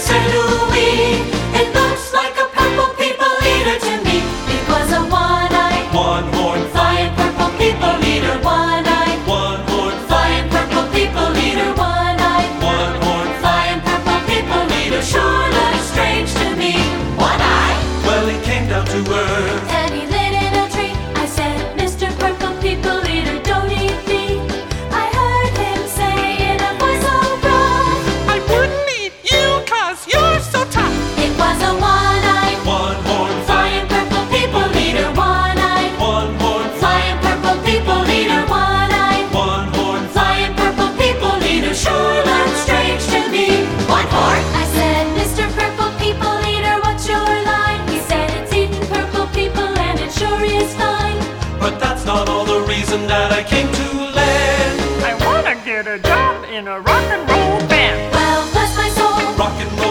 Blessed But that's not all the reason that I came to land. I wanna get a job in a rock and roll band. Well, bless my soul. Rock and roll.